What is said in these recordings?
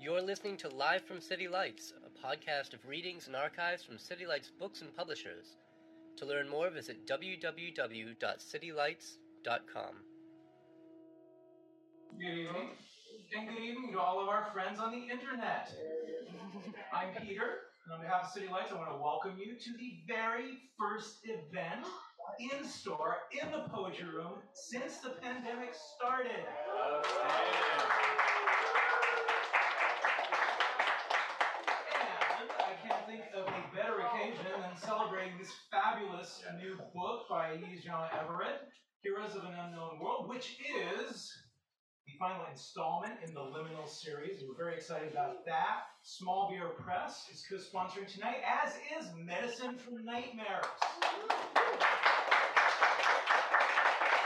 You're listening to Live from City Lights, a podcast of readings and archives from City Lights books and publishers. To learn more, visit www.citylights.com. Good evening. And good evening to all of our friends on the internet. I'm Peter, and on behalf of City Lights, I want to welcome you to the very first event in store in the Poetry Room since the pandemic started. And I can't think of a better occasion than celebrating this fabulous new book by Ayize Everett, Heroes of an Unknown World, which is the final installment in the Liminal series. We're very excited about that. Small Beer Press is co-sponsoring tonight, as is Medicine for Nightmares.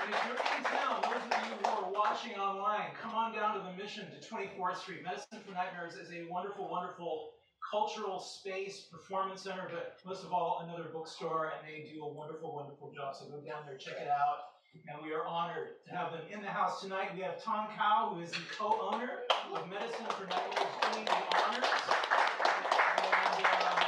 And if you're in town, those of you who are watching online, come on down to the Mission to 24th Street. Medicine for Nightmares is a wonderful, wonderful cultural space, performance center, but most of all, another bookstore, and they do a wonderful, wonderful job. So go down there, check it out. And we are honored to have them in the house tonight. We have Tân Cao, who is the co-owner of Medicine for Nightmares, doing the honors. And uh,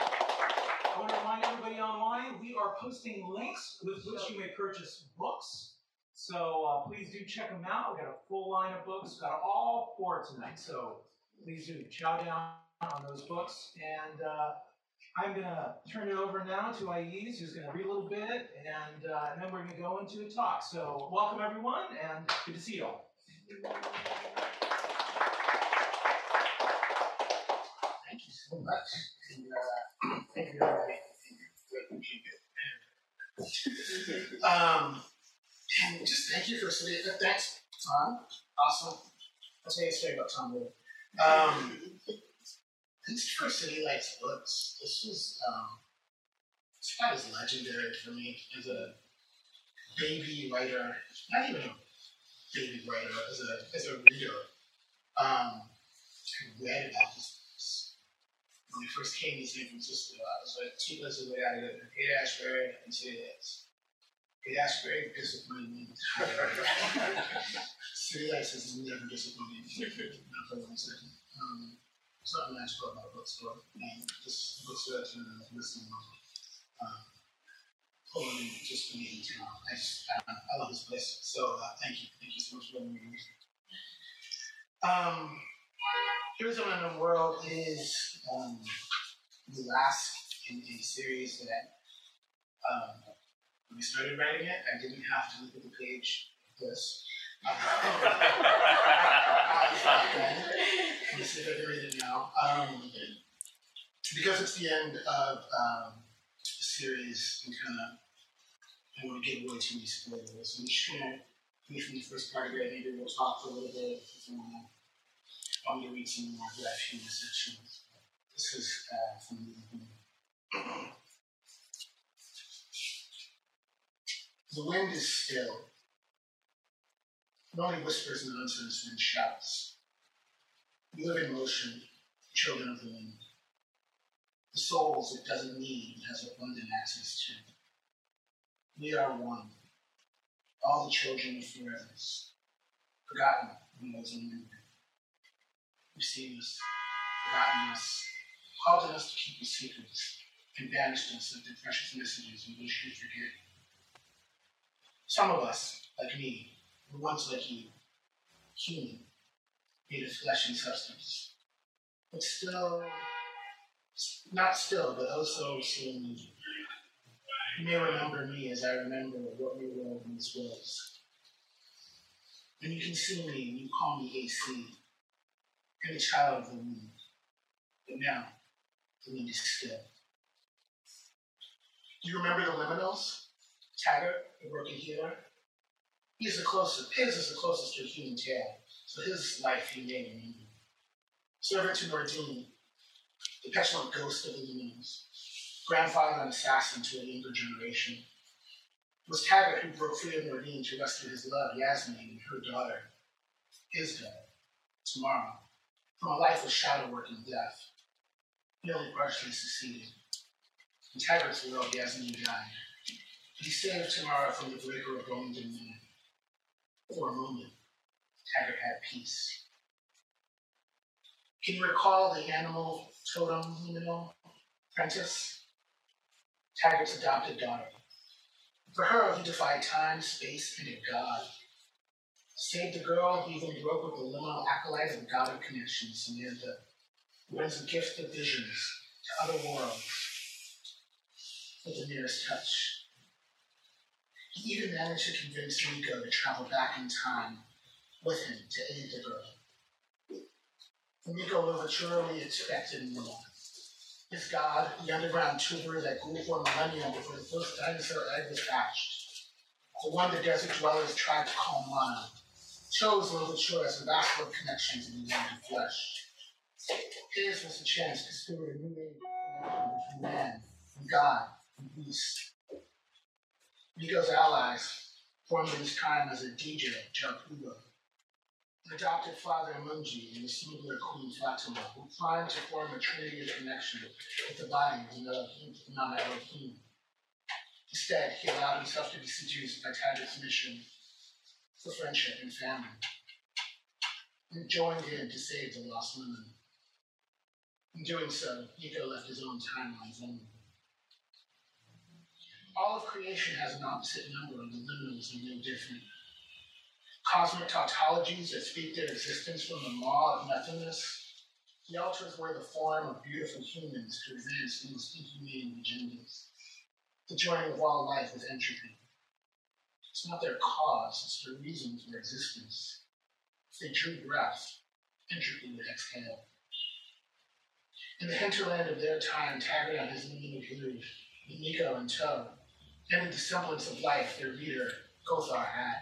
I want to remind everybody online, we are posting links with which you may purchase books. So uh, please do check them out. We've got a full line of books, got all four tonight. So please do chow down on those books. And uh, I'm going to turn it over now to Ayize, who's going to read a little bit, and, uh, and then we're going to go into a talk. So welcome, everyone, and good to see you all. Thank you so much. And, uh, thank you. Um, just thank you for sitting. Thanks, Tân. Awesome. I'll tell you story about Tân. Um, thanks for City Lights books. This was um, this guy is legendary for me as a baby writer. Not even a baby writer, as a as a reader. Um, I read about his books when I first came to San Francisco, I was like two places away out of it, Haight Ashbury and Lights. Haight Ashbury disappointed me. City Lights has never disappointed me, not for one second. Um, a nice book about a bookstore, and this bookstore that's been listening. Um, Poland just amazing town. I just, I, I love this place. So uh, thank you, thank you so much for letting me. Um, Heroes of Another World is um, the last in a series that um, when we started writing it, I didn't have to look at the page like this. Me see if I can read it now. Um, because it's the end of um, the series, and kind of I don't want to give away too many spoilers. I'm just gonna read from the first part of it. Maybe we'll talk for a little bit if you want to. I'm going to read some more graph in this section. This is uh, from the. The wind is still. It only whispers and nonsense and shouts. We live in motion, children of the wind. The souls it doesn't need and has abundant access to. We are one. All the children of forevers. Forgotten when was remembered. You've seen us, forgotten us, called us to keep the secrets, and banished us of the precious messages we wish we forget. Some of us, like me, were once like you, human, made of flesh and substance, but still, not still, but also soon. You may remember me as I remember what your once was. And you can see me and you call me AC. I'm a child of the wind. But now, the wind is still. Do you remember the liminals? Taggart, the working healer? He's the closest, his is the closest to a human tale, so his life he may remember. Servant to Nordine, the petulant ghost of the liminals, grandfather and assassin to a younger generation. It was Taggart who broke free of Nordine to rescue his love, Yasmin, and her daughter, his daughter, Tamara, from a life of shadow work and death. He only partially succeeded. In Taggart's world, Yasmin died. He saved Tamara from the breaker of and man. For a moment, Taggart had peace. Can you recall the animal totem, you know, Prentice? Taggart's adopted daughter. For her, he defied time, space, and a god. Saved the girl, he even broke with the liminal acolyte of the god of connection, Samantha, who brings a gift of visions to other worlds with the merest touch. He even managed to convince Nico to travel back in time with him to aid the girl. Nico maturely expected more. His god, the underground tuber that grew for a millennium before the first dinosaur egg was hatched, the one the desert dwellers tried to call Mana, chose Louverture as a of connections in the of flesh. His was the chance to steward a new age between man and God and beast. Nico's allies formed his time as a DJ, an adopted father Munji and the smuggler Queen Fatima, who planned to form a trinity connection with the body of Nana Elohim. Instead, he allowed himself to be seduced by Taggart's mission for friendship and family, and joined in to save the lost women. In doing so, Nico left his own timeline vulnerable. All of creation has an opposite number, and the liminals no different. Cosmic tautologies that speak their existence from the law of nothingness. The altars were the form of beautiful humans to advance these inhumane agendas. The joining of all life with entropy. It's not their cause, it's their reason for existence. If they drew breath, entropy would exhale. In the hinterland of their time, Taggart on his limited groove, Nico and tow, and the semblance of life their leader, Kothar, had.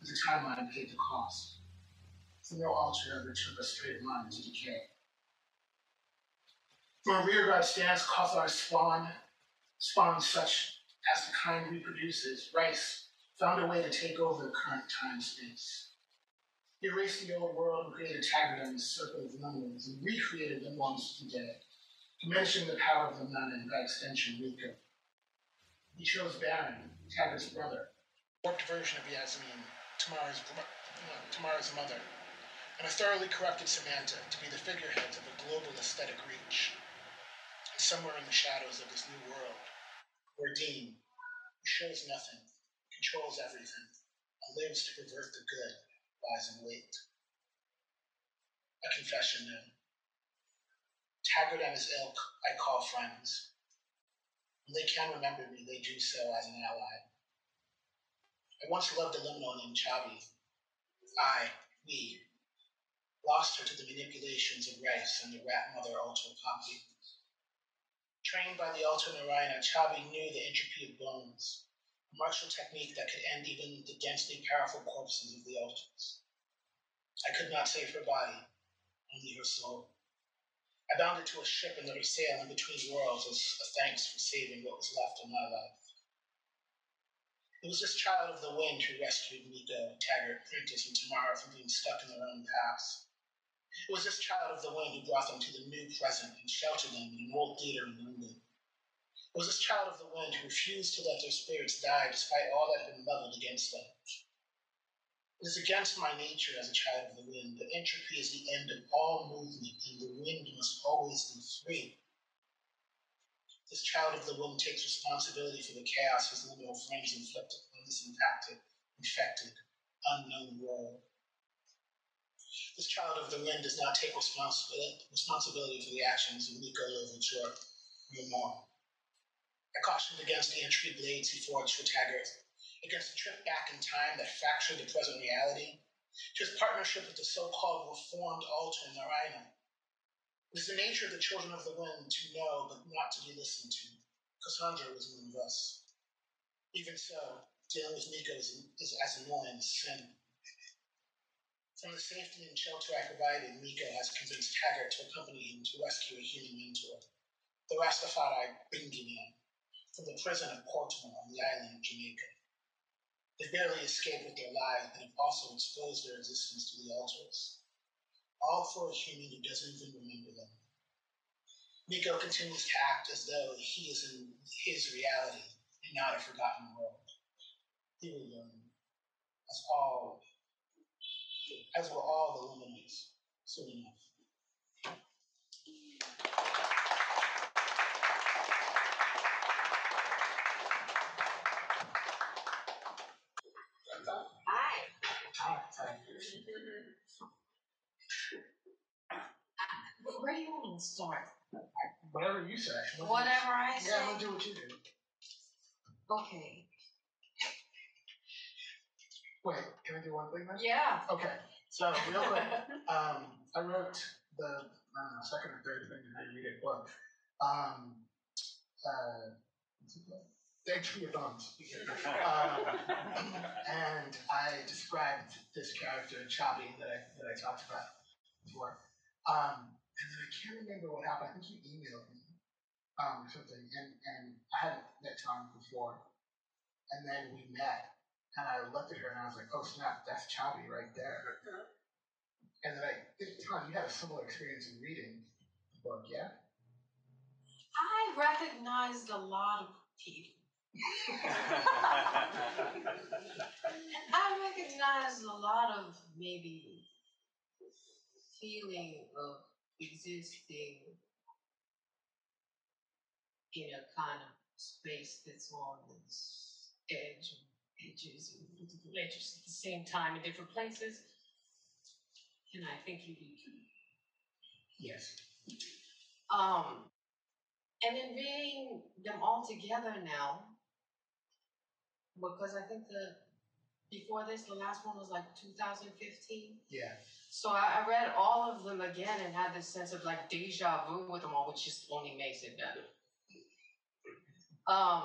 But the timeline paid the cost. For no altar ever took a straight line to decay. From a rearguard stance, Kothar spawned, spawned such as the kind reproduces, Rice found a way to take over current time space. He erased the old world and created Taggart and his circle of numbers and recreated them once today, diminishing the power of the nun and by extension Nico. He chose Baron, Taggart's brother, warped version of Yasmin, Tamar's, Tamar's mother, and a thoroughly corrupted Samantha to be the figureheads of a global aesthetic reach. And somewhere in the shadows of this new world, Nordine, who shows nothing, controls everything, and lives to pervert the good, lies in wait. A confession now. Taggart and his ilk I call friends. When they can remember me, they do so as an ally. I once loved a liminal named Chavi. I, we, lost her to the manipulations of Rice and the rat mother Alter Poppy. Trained by the Alter Narayana, Chavi knew the entropy of bones, a martial technique that could end even the densely powerful corpses of the altars. I could not save her body, only her soul. I bound it to a ship and let her sail in between worlds as a thanks for saving what was left of my life. It was this child of the wind who rescued Nico, Taggart, Prentice, and Tamara from being stuck in their own past. It was this child of the wind who brought them to the new present and sheltered them in an old theater in London. It was this child of the wind who refused to let their spirits die despite all that had been leveled against them. It is against my nature as a child of the wind, but entropy is the end of all movement, and the wind must always be free. This child of the wind takes responsibility for the chaos his liminal friends inflict on this impacted, infected, unknown world. This child of the wind does not take responsibility, responsibility for the actions of Nico Louverture no more. I cautioned against the entropy blades he forged for Taggart against a trip back in time that fractured the present reality, to his partnership with the so-called reformed altar Narayana. It is the nature of the children of the wind to know but not to be listened to. Cassandra was one of us. Even so, dealing with Nico is, is as annoying as sin. From the safety and shelter I provided, Nico has convinced Taggart to accompany him to rescue a human mentor, the Rastafari Bingi from the prison of Portmore on the island of Jamaica. They barely escape with their lives and have also exposed their existence to the altars. All for a human who doesn't even remember them. Nico continues to act as though he is in his reality and not a forgotten world. He will learn, as all as will all the luminaries soon enough. Where do you want to start? Whatever you say. Whatever I Yeah, say. Yeah, I'm gonna do what you do. Okay. Wait, can I do one thing then? Yeah. Okay, so real quick, um, I wrote the I don't know, second or third thing in you read it book. Um, uh, it called? Day Tree um, and I described this character, Chavi, that I that I talked about before. Um, and then I can't remember what happened. I think you emailed me um, or something, and, and I hadn't met Tân before. And then we met, and I looked at her and I was like, oh snap, that's Chavi right there. And then I think, Tân, you had a similar experience in reading the book, yeah? I recognized a lot of people. I recognized a lot of maybe feeling of existing in a kind of space that's on this edge, edges, and multiple edges at the same time in different places. And I think you do. Yes. Um, and then reading them all together now, because I think the before this, the last one was like 2015. Yeah. So I, I read all of them again and had this sense of like deja vu with them all, which just only makes it better. Um.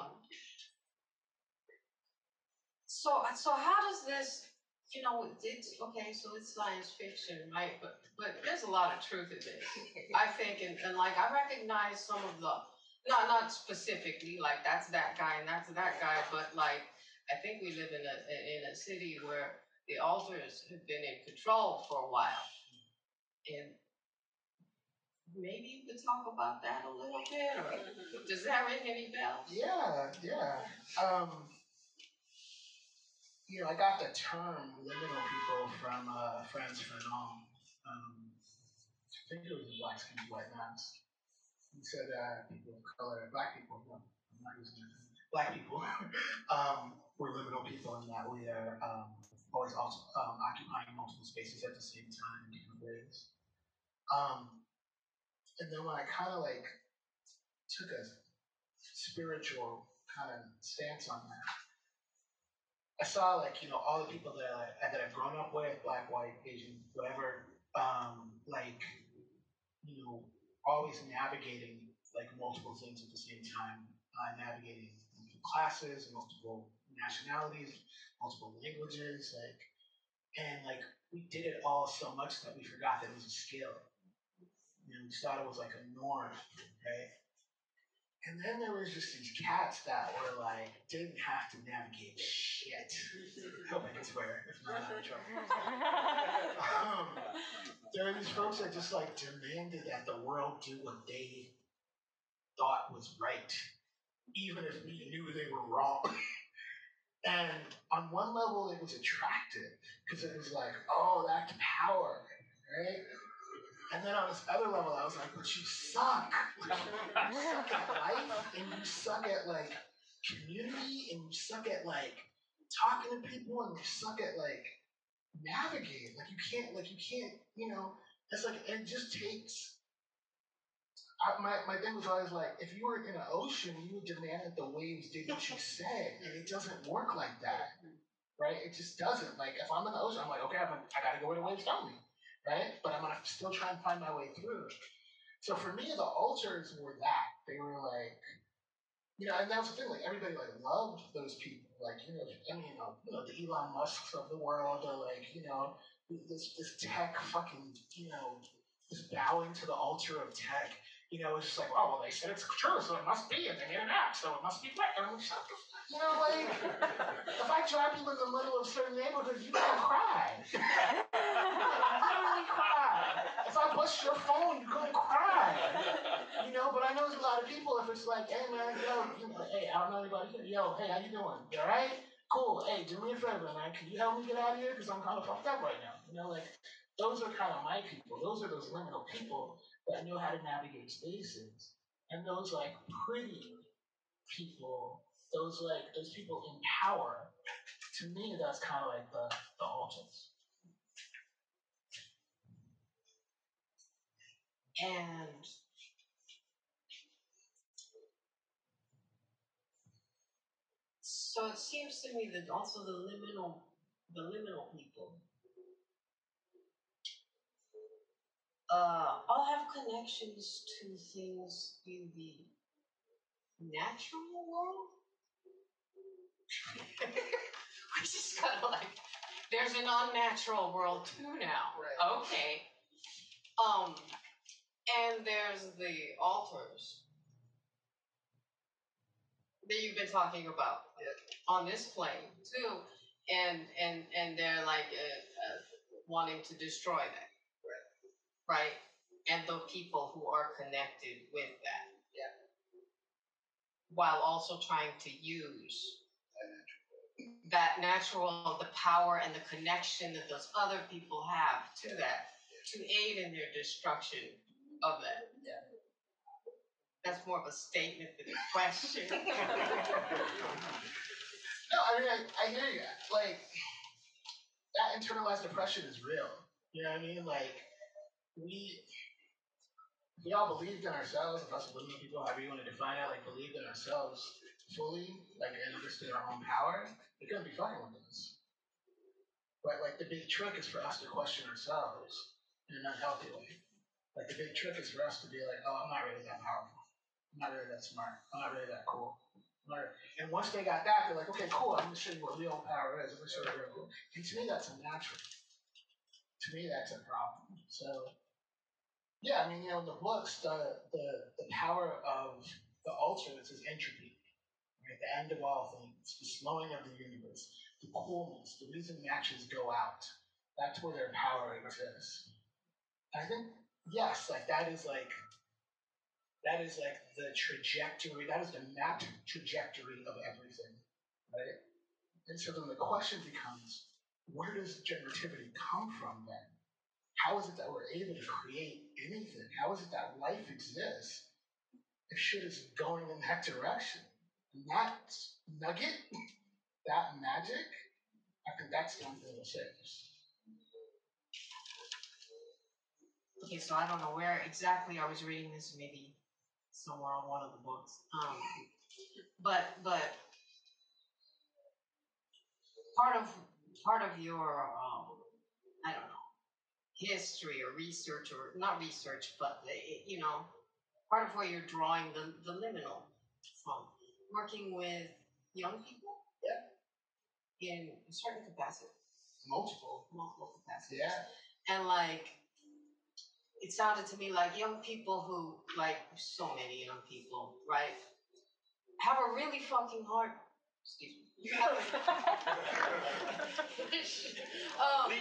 So so how does this? You know, it's okay. So it's science fiction, right? But but there's a lot of truth in this. I think, and, and like I recognize some of the not not specifically like that's that guy and that's that guy, but like I think we live in a in a city where the altars have been in control for a while, and maybe you could talk about that a little bit, or does that ring any bells? Yeah, yeah. Um, you know, I got the term liminal people from uh, Frantz Fanon. Um, I think it was a Black Skin, White Mask. He said uh, people of color, black people, no, I'm not using that term, black people, um, we're liminal people in that we are um, always also um, occupying multiple spaces at the same time in different ways. Um, and then when I kind of like took a spiritual kind of stance on that. I saw like you know all the people that I, that I've grown up with, black, white, Asian, whatever, um, like you know, always navigating like multiple things at the same time, uh, navigating classes, multiple nationalities, multiple languages, like, and like we did it all so much that we forgot that it was a skill. You know, we thought it was like a norm, right? And then there was just these cats that were like, didn't have to navigate shit. I hope I can swear, if not, I'm in trouble. Um, there were these folks that just like demanded that the world do what they thought was right, even if we knew they were wrong. And on one level, it was attractive because it was like, oh, that's power, right? And then on this other level, I was like, but you suck. You suck at life, and you suck at like community, and you suck at like talking to people, and you suck at like navigating. Like you can't, like you can't, you know. It's like it just takes. I, my my thing was always like, if you were in an ocean, you would demand that the waves did what you said, and it doesn't work like that, right? It just doesn't. Like if I'm in the ocean, I'm like, okay, I'm, I gotta go where the waves tell me, right? But I'm gonna still try and find my way through. So for me, the altars were that. They were like, you know, and that was the thing. Like everybody like loved those people. Like you know, I mean, you know, you know the Elon Musk's of the world, are like you know, this this tech fucking, you know, just bowing to the altar of tech. You know, it's just like, oh well, they said it's true, so it must be, and they made an app, so it must be right. And I'm like, shut the you know, like if I drop you in the middle of certain neighborhoods, you're gonna cry. literally cry. If I bust your phone, you're gonna cry. You know, but I know there's a lot of people. If it's like, hey man, yo, you know, hey, I don't know anybody here. Yo, hey, how you doing? You all right? Cool. Hey, do me a favor, man. Can you help me get out of here? Because I'm kind of fucked up right now. You know, like those are kind of my people. Those are those liminal people that know how to navigate spaces. And those like pretty people, those like those people in power, to me that's kind of like the, the alters. And so it seems to me that also the liminal the liminal people uh, all have connections to things in the natural world. Which is kind of like there's an unnatural world too now. Right. Okay. Um, and there's the altars that you've been talking about on this plane too, and and and they're like uh, uh, wanting to destroy that, right? And the people who are connected with that, Yeah. while also trying to use that natural, the power and the connection that those other people have to that to aid in their destruction of that. Yeah. That's more of a statement than a question. No, I mean, I, I hear you. Like, that internalized depression is real. You know what I mean? Like, we, we all believed in ourselves, us limited people, however you want to define it, like, believed in ourselves fully, like, and understood our own power, we couldn't be fucking with us. But, like, the big trick is for us to question ourselves in an unhealthy way. Like, the big trick is for us to be like, oh, I'm not really that powerful. I'm not really that smart. I'm not really that cool. And once they got that, they're like, okay, cool, I'm gonna show you what real power is. I'm gonna show you real cool. And to me, that's unnatural. To me, that's a problem. So, yeah, I mean, you know, in the books, the the, the power of the alternates is entropy, right? The end of all things, the slowing of the universe, the coolness, the reason matches go out. That's where their power exists. I think, yes, like that is like that is like the trajectory, that is the mapped trajectory of everything, right? And so then the question becomes, where does generativity come from then? How is it that we're able to create anything? How is it that life exists if shit is going in that direction? And that nugget, that magic, I think that's the only thing okay, so I don't know where exactly I was reading this, maybe somewhere on one of the books. Um, but but part of part of your um, I don't know history or research or not research, but you know part of where you're drawing the the liminal from working with young people. Yeah. In a certain capacity, Multiple. multiple capacities. Yeah. and like it sounded to me like young people who like so many young people right have a really fucking hard excuse me um,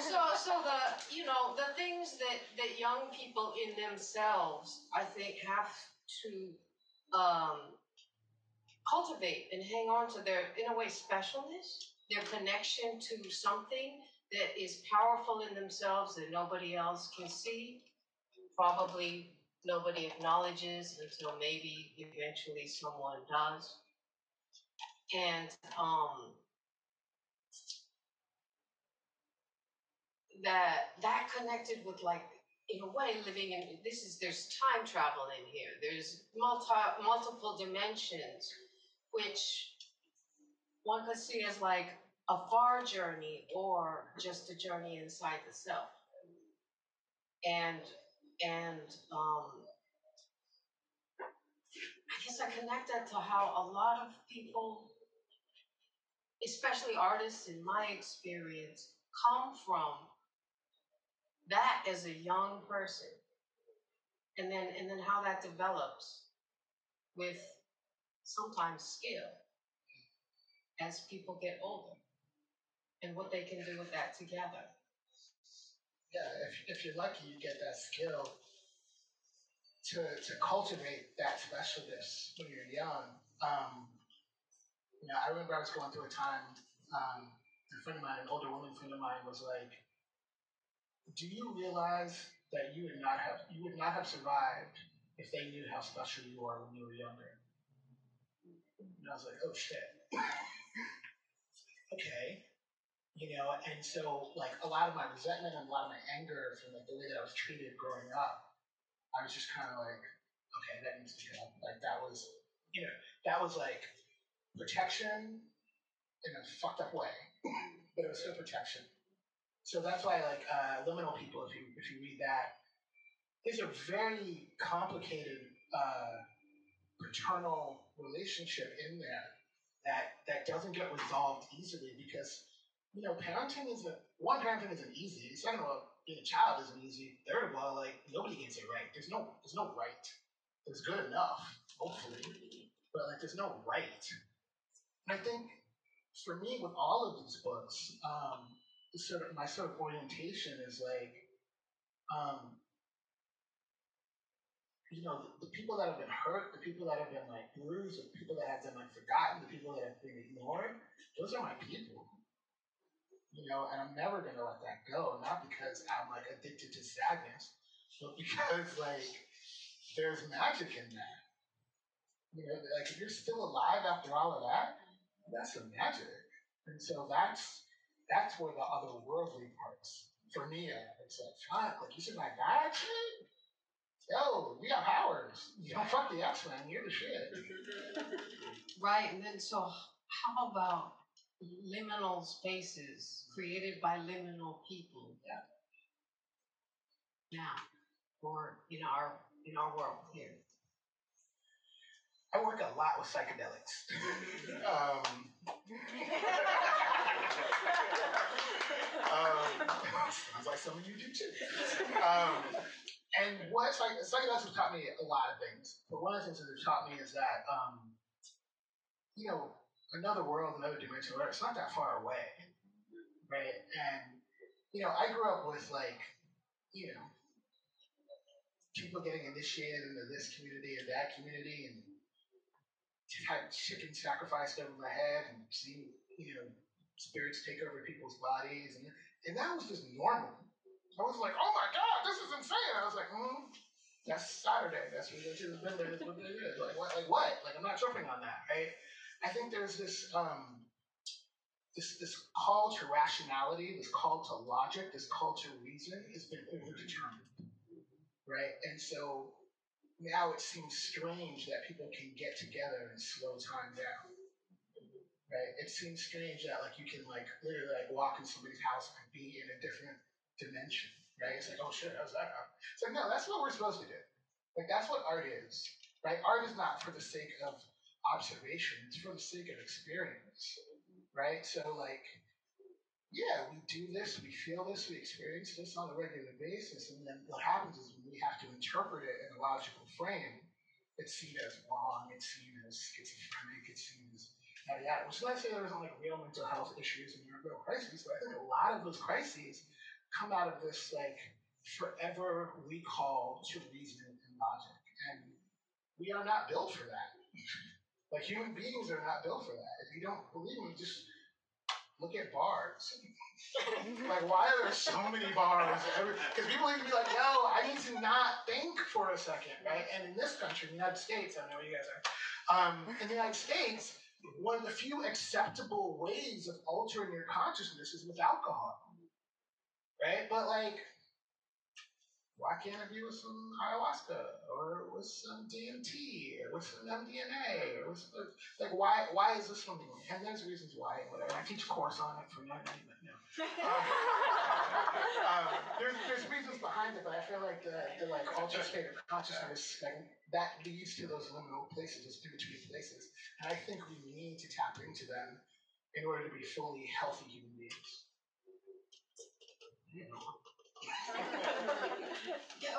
so so the you know the things that that young people in themselves i think have to um cultivate and hang on to their in a way specialness their connection to something that is powerful in themselves that nobody else can see, probably nobody acknowledges until maybe eventually someone does. And um, that that connected with like in a way living in this is there's time travel in here. There's multi multiple dimensions, which one could see as like a far journey or just a journey inside the self. And and um, I guess I connect that to how a lot of people, especially artists in my experience, come from that as a young person. And then and then how that develops with sometimes skill as people get older and what they can do with that together. Yeah, if, if you're lucky, you get that skill to, to cultivate that specialness when you're young. Um, know, I remember I was going through a time, um, a friend of mine, an older woman friend of mine was like, do you realize that you would not have you would not have survived if they knew how special you are when you were younger? And I was like, oh shit. okay. You know, and so like a lot of my resentment and a lot of my anger from like the way that I was treated growing up, I was just kind of like, okay, that needs to go. Like that was, you know, that was like protection in a fucked up way, but it was still protection. So that's why, like, uh, liminal people, if you if you read that, there's a very complicated uh, paternal relationship in there that that doesn't get resolved easily because you know parenting isn't one parenting isn't easy. Second of all, being a child isn't easy. Third of all, like nobody gets it right. There's no there's no right. There's good enough, hopefully, but like there's no right. I think for me, with all of these books, um, sort of my sort of orientation is like, um, you know, the, the, people that have been hurt, the people that have been like bruised, the people that have been like forgotten, the people that have been ignored, those are my people. You know, and I'm never gonna let that go. Not because I'm like addicted to sadness, but because like there's magic in that. You know, like if you're still alive after all of that, that's the magic. And so that's that's where the otherworldly parts for me are. It's like, fuck, like you my dad shit? Yo, we got powers. You don't fuck the X Men, you're the shit. Right, and then so how about liminal spaces created by liminal people? Yeah. Now, or in our in our world here. I work a lot with psychedelics. um, um, sounds like some of you do too. Um, and what psych- psychedelics have taught me a lot of things. But one of the things that they've taught me is that, um, you know, another world, another dimension, it's not that far away, right? And you know, I grew up with like, you know, people getting initiated into this community and that community, and had chicken sacrificed over my head, and seeing, you know, spirits take over people's bodies, and and that was just normal. I was like, oh my god, this is insane. I was like, hmm, that's Saturday. That's religion. That is what it is. Like what? Like what? Like I'm not tripping on that, right? I think there's this um, this this call to rationality, this call to logic, this call to reason has been overdetermined, right? And so now it seems strange that people can get together and slow time down right? It seems strange that like you can like literally like walk in somebody's house and be in a different dimension, right? It's like, oh shit, how's that happen? It's like, no, that's what we're supposed to do. Like that's what art is, right? Art is not for the sake of observation; it's for the sake of experience, right? So like, yeah, we do this, we feel this, we experience this on a regular basis, and then what happens is we have to interpret it in a logical frame, it's seen as wrong, it's seen as schizophrenic, it's seen as yada yada. Which is not to say there isn't like real mental health issues and real crises, but I think a lot of those crises come out of this like forever recall to reason and logic. And we are not built for that. like human beings are not built for that. If you don't believe me, just look at bars. Like, why are there so many bars? Because people to be like, yo, I need to not think for a second, right? And in this country, the United States, I know where you guys are. Um, in the United States, one of the few acceptable ways of altering your consciousness is with alcohol. Right? But like, why can't it be with some ayahuasca or with some DMT or with some MDMA or with some, like why why is this one and there's reasons why whatever I teach a course on it for young men no. Um, um, there's there's reasons behind it but I feel like the, the like altered state of consciousness like that leads to those liminal places those in between places and I think we need to tap into them in order to be fully healthy human beings. yeah,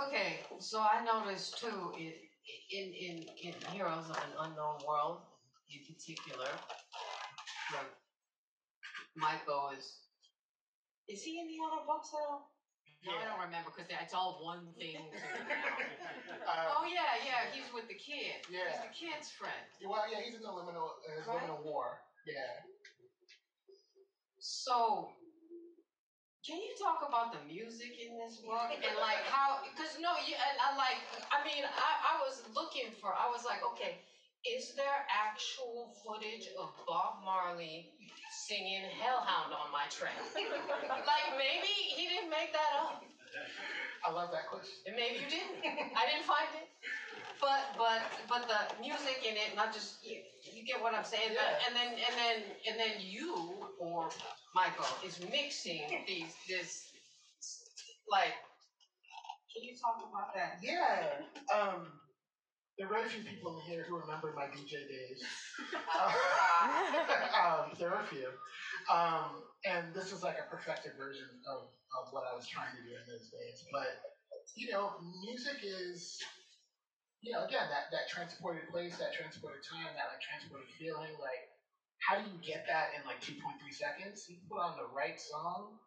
okay, so I noticed too in, in in in Heroes of an Unknown World, in particular, like Michael is. Is he in the other books at all? No, I don't remember because it's all one thing to me now. Um, oh yeah, yeah, he's with the kid. Yeah. He's the kid's friend. Well, yeah, he's in the liminal, uh, Right. liminal war. Yeah. So Can you talk about the music in this book and like how? Because no, you and I like. I mean, I, I was looking for. I was like, okay, is there actual footage of Bob Marley singing "Hellhound on My Trail"? like maybe he didn't make that up. I love that question. And maybe you didn't. I didn't find it. But but but the music in it, not just you, get what I'm saying. Yeah. and then and then and then you or Michael is mixing these this like. Can you talk about that? Yeah. Um, there are very few people in here who remember my DJ days. um, there are a few. Um, and this is like a perfected version of, of what I was trying to do in those days. But, you know, music is, you know, again, that, that transported place, that transported time, that like transported feeling. Like, how do you get that in like 2.3 seconds? You put on the right song,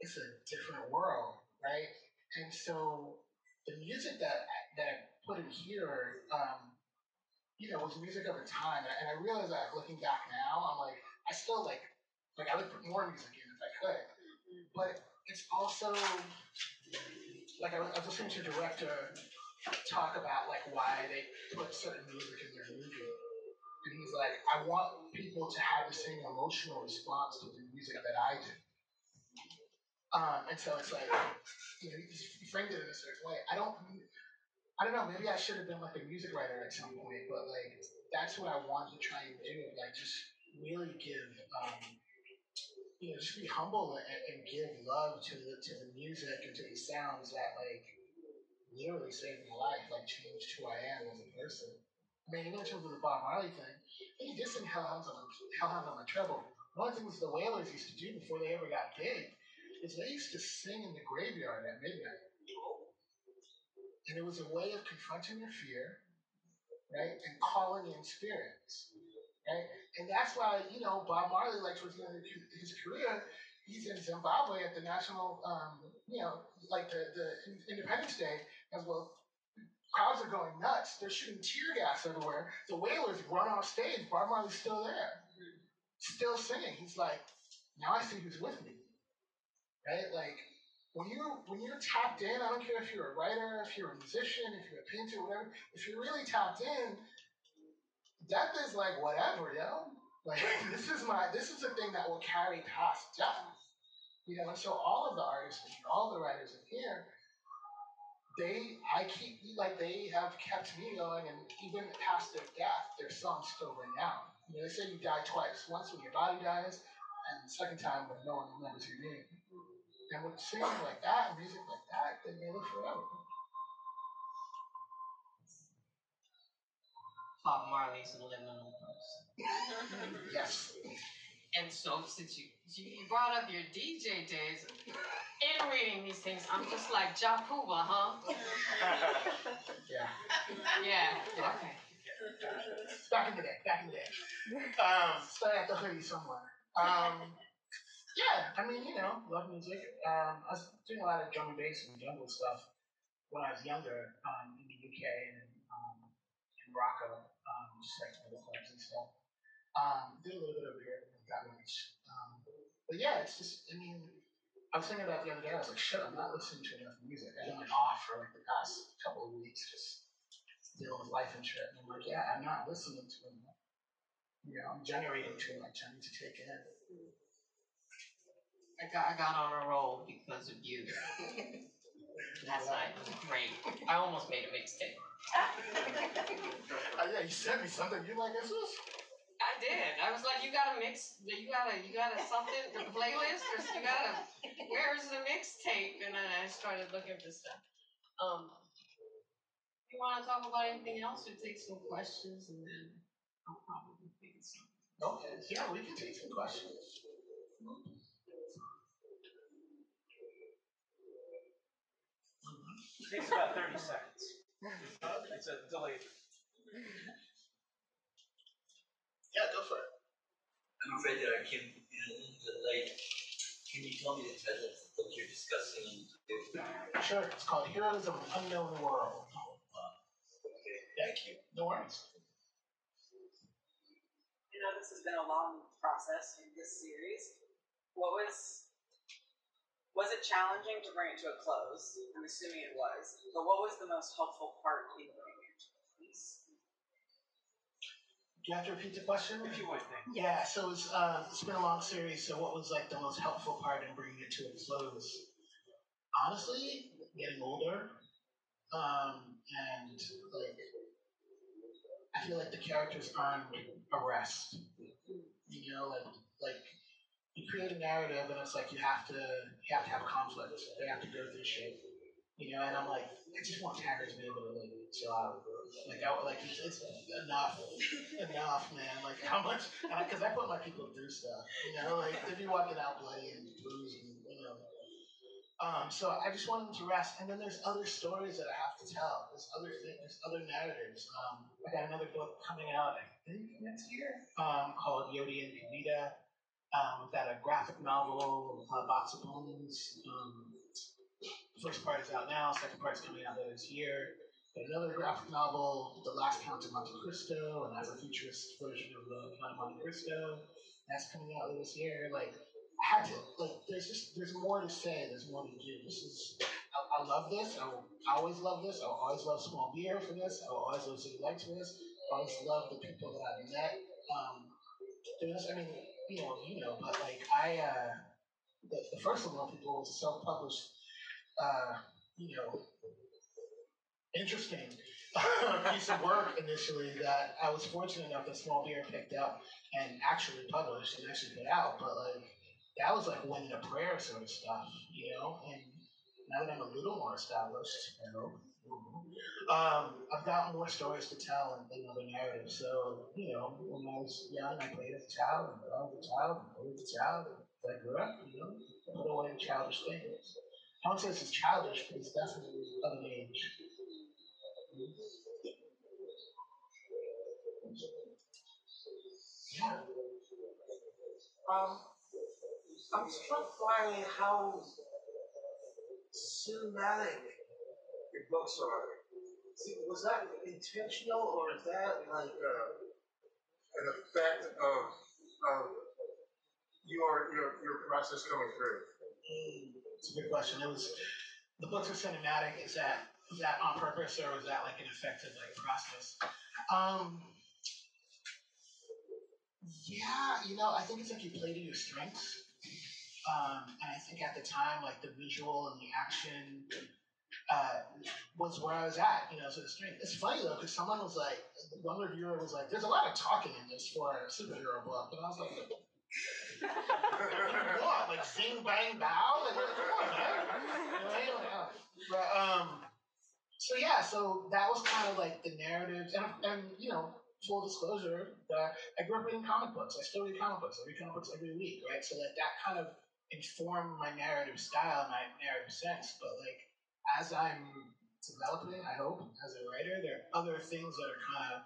it's a different world, right? And so the music that that I put in here, um, you know, was music of a time, and I, and I realize that looking back now, I'm like, I still like, like I would put more music in if I could, but it's also like I was, I was listening to a director talk about like why they put certain music in their movie, and he's like, I want people to have the same emotional response to the music that I do. Um, and so it's like, you know, he framed it in a certain way. I don't, I don't know. Maybe I should have been like a music writer at some point, but like that's what I wanted to try and do. Like just really give, um, you know, just be humble and, and give love to the to the music and to the sounds that like literally saved my life, like changed who I am as a person. I mean, even in terms of the Bob Marley thing, he did sing Hellhounds on Hellhounds on my treble. One of the things the Wailers used to do before they ever got big is they used to sing in the graveyard at midnight. And it was a way of confronting your fear, right? And calling in spirits, right? And that's why, you know, Bob Marley, like towards the end of his career, he's in Zimbabwe at the national, um, you know, like the, the Independence Day as well. Crowds are going nuts. They're shooting tear gas everywhere. The Wailers run off stage. Bob Marley's still there, still singing. He's like, now I see who's with me right? Like when you're when you're tapped in, I don't care if you're a writer, if you're a musician, if you're a painter, whatever. If you're really tapped in, death is like whatever, yo. Like this is my this is the thing that will carry past death. You know, and so all of the artists here, all the writers in here, they I keep like they have kept me going and even past their death, their songs still ring out. You know, they say you die twice. Once when your body dies, and the second time when no one remembers your name. And with singing like that, and music like that, then they live forever. Bob Marley's a liminal person. Yes. And so, since you you brought up your DJ days, in reading these things, I'm just like Japuba, huh? Yeah. Yeah. Okay. Back in the day. Back in the day. Um, still at the hoodie somewhere. Um, yeah, I mean, you know, love music. Um, I was doing a lot of drum and bass and jungle stuff when I was younger um, in the UK and um, in Morocco, um, just like other clubs and stuff. Um, did a little bit over here, much. Um, but yeah, it's just, I mean, I was thinking about the other day. I was like, shit, I'm not listening to enough music. I've been off for like the past couple of weeks, just dealing with life and shit. And I'm like, yeah, I'm not listening to enough. You know, I'm generating too much. I need to take it in. I got I got on a roll because of you. Last night was great. I almost made a mixtape. Uh, yeah, you sent me something. You're like, is this? I did. I was like, you got a mix. You got a you got a something the playlist or you got a where's the mixtape? And then I started looking for stuff. Um, you want to talk about anything else or take some questions and then I'll probably think of something. Okay. Yeah, we can take some questions. It takes about 30 seconds. It's a delayed. Yeah, go for it. I'm afraid that I came in a little bit late. Can you tell me the title of the book you're discussing? Sure. It's called Heroes of an Unknown World. Oh, okay, thank you. No worries. You know this has been a long process in this series. What was Was it challenging to bring it to a close? I'm assuming it was. But what was the most helpful part in bringing it to a close? Do you have to repeat the question? If you would, thank Yeah, so it's uh, it's been a long series. So what was like the most helpful part in bringing it to a close? Honestly, getting older, um, and like I feel like the characters earned a rest. You know, like like you create a narrative, and it's like you have to you have to have conflict. They have to go through shit. You know, and I'm like, I just want Harry to be able to like chill out. Like, I, like it's, enough, enough, man. Like, how much? Because I, put my people through stuff. You know, like they'd be walking out bloody and bruised, and you know. Um, so I just want them to rest. And then there's other stories that I have to tell. There's other things. There's other narratives. Um, I got another book coming out. I think next year. Um, called Yodi and Kavita. Um, we've got a graphic novel, a Box of Bones. Um, first part is out now. Second part is coming out this year. Another graphic novel, The Last Count of Monte Cristo, an Afrofuturist version of the Count of Monte Cristo. That's coming out this year. Like, I had to, like, there's just, there's more to say, there's more to do. This is, I, I love this. I always love this. I always love Small Beer for this. I always love City Lights for this. I always love the people that I've met um, this. I mean, you know, you know, but like, I, uh, the, the first of all people was a self published, uh, you know, interesting piece of work initially that I was fortunate enough that Small Beer picked up and actually published and actually put out. But like that was like winning a prayer sort of stuff, you know. And now that I'm a little more established, you know, um, I've got more stories to tell and, other narratives. So you know, when I was young, I played as a child, and I was a child, and I was a child. And as I grew up, you know, put away childish things. I won't say this is childish, but it's definitely of an age. Yeah. Um, I'm struck by how cinematic your books are. See, Was that intentional, or is that like uh, an effect of of your your your process coming through. Mm, It's a good question. It was the books are cinematic. Is that is that on purpose or was that like an effective like process? Um, yeah, you know, I think it's like you play to your strengths. Um, and I think at the time, like the visual and the action uh, was where I was at, you know, so the strength. It's funny though, because someone was like, one reviewer was like, there's a lot of talking in this for a superhero book. And I was like, what? Like sing, bang, bow? Like, come on, man. Don't. But, um, so yeah, so that was kind of like the narratives. And, and you know, full disclosure, that I grew up reading comic books. I still read comic books. I read comic books every week, right? So like that kind of informed my narrative style, and my narrative sense. But like as I'm developing, I hope, as a writer, there are other things that are kind of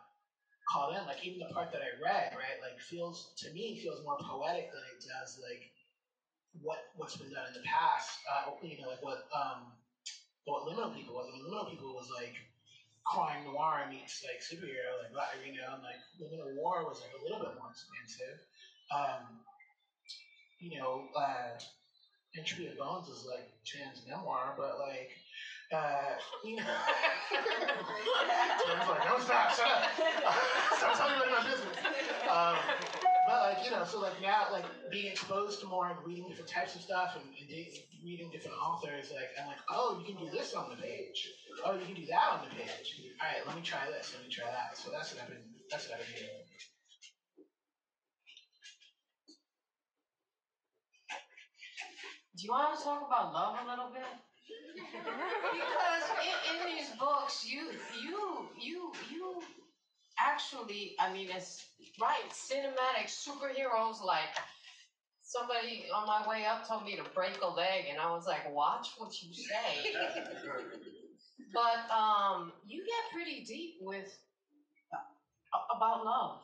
called in. Like even the part that I read, right, like feels to me feels more poetic than it does like what what's been done in the past. Uh, you know, like what um what Liminal People was. I People was like crime noir meets like superhero, like you know, and like Liminal War was like a little bit more expansive. Um, you know, uh, Entropy of Bones is like trans memoir, but like, uh, you know, Jan's like, no, stop, shut up, stop telling about my business. Um, but like, you know, so like now, like being exposed to more and reading different types of stuff and, and reading different authors, like I'm like, oh, you can do this on the page. Oh, you can do that on the page. All right, let me try this. Let me try that. So that's what I've been. That's what I've been doing. Do you want to talk about love a little bit? because in, in these books, you you you you actually, I mean, it's right cinematic superheroes. Like somebody on my way up told me to break a leg, and I was like, "Watch what you say." but um, you get pretty deep with uh, about love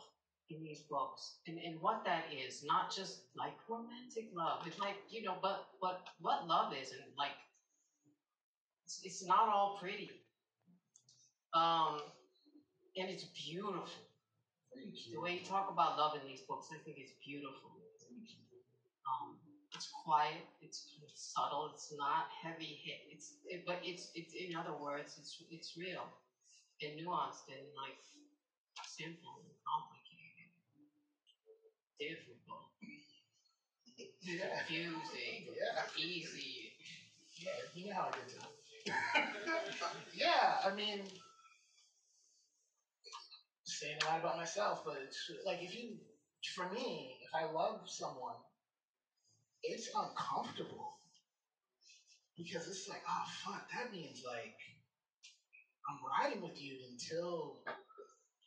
in these books and, and what that is not just like romantic love it's like you know but but what love is and like it's, it's not all pretty um and it's beautiful the way you talk about love in these books i think it's beautiful um it's quiet, it's subtle, it's not heavy hit. It's it, but it's it's in other words, it's it's real and nuanced and like simple and complicated, difficult, Yeah. confusing, Yeah. easy. Yeah, you know how I get to Yeah, I mean, saying a lot about myself, but it's like if you, for me, if I love someone, it's uncomfortable because it's like, oh fuck, that means like I'm riding with you until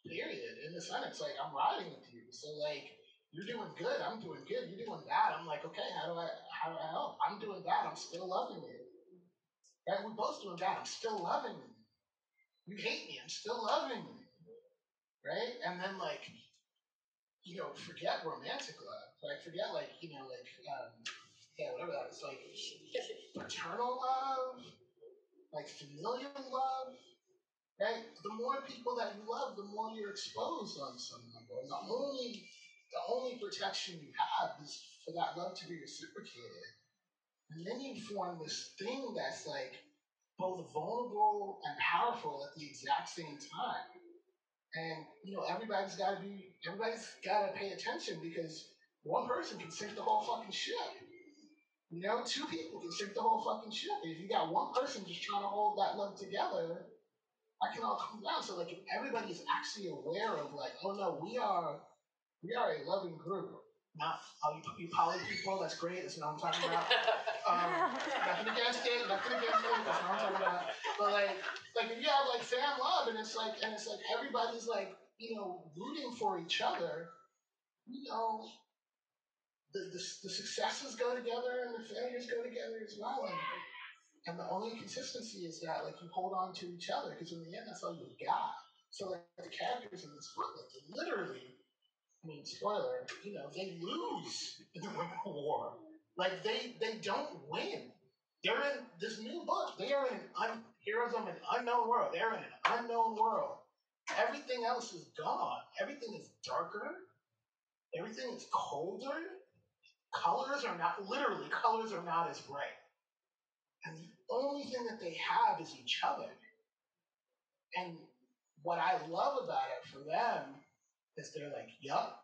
period. In the sun, it's like I'm riding with you. So like you're doing good, I'm doing good. You're doing bad. I'm like, okay, how do I how do I help? I'm doing bad. I'm still loving you. Right? We're both doing bad. I'm still loving you. You hate me. I'm still loving you. Right? And then like, you know, forget romantic love. Like forget like you know like um, yeah whatever that is like paternal love, like familial love. Right? The more people that you love, the more you're exposed on some level. And the only the only protection you have is for that love to be reciprocated. And then you form this thing that's like both vulnerable and powerful at the exact same time. And you know, everybody's gotta be everybody's gotta pay attention because one person can sink the whole fucking ship. You know, two people can sink the whole fucking ship. If you got one person just trying to hold that love together, I can all come down. So like if everybody is actually aware of like, oh no, we are we are a loving group. Not all you, poly people, that's great, that's what I'm talking about. Um, nothing against it, nothing against it, that's what I'm talking about. But like like if you have like fan love and it's like and it's like everybody's like, you know, rooting for each other, you know, the, the, the successes go together and the failures go together as well. And, and the only consistency is that like you hold on to each other because in the end that's all you got. So like the characters in this book, like literally, I mean spoiler, you know, they lose in the Winter War. Like they they don't win. They're in this new book. They are in un, heroes of an unknown world. They're in an unknown world. Everything else is gone. Everything is darker. Everything is colder. Colors are not literally colors are not as bright. And the only thing that they have is each other. And what I love about it for them is they're like, yup,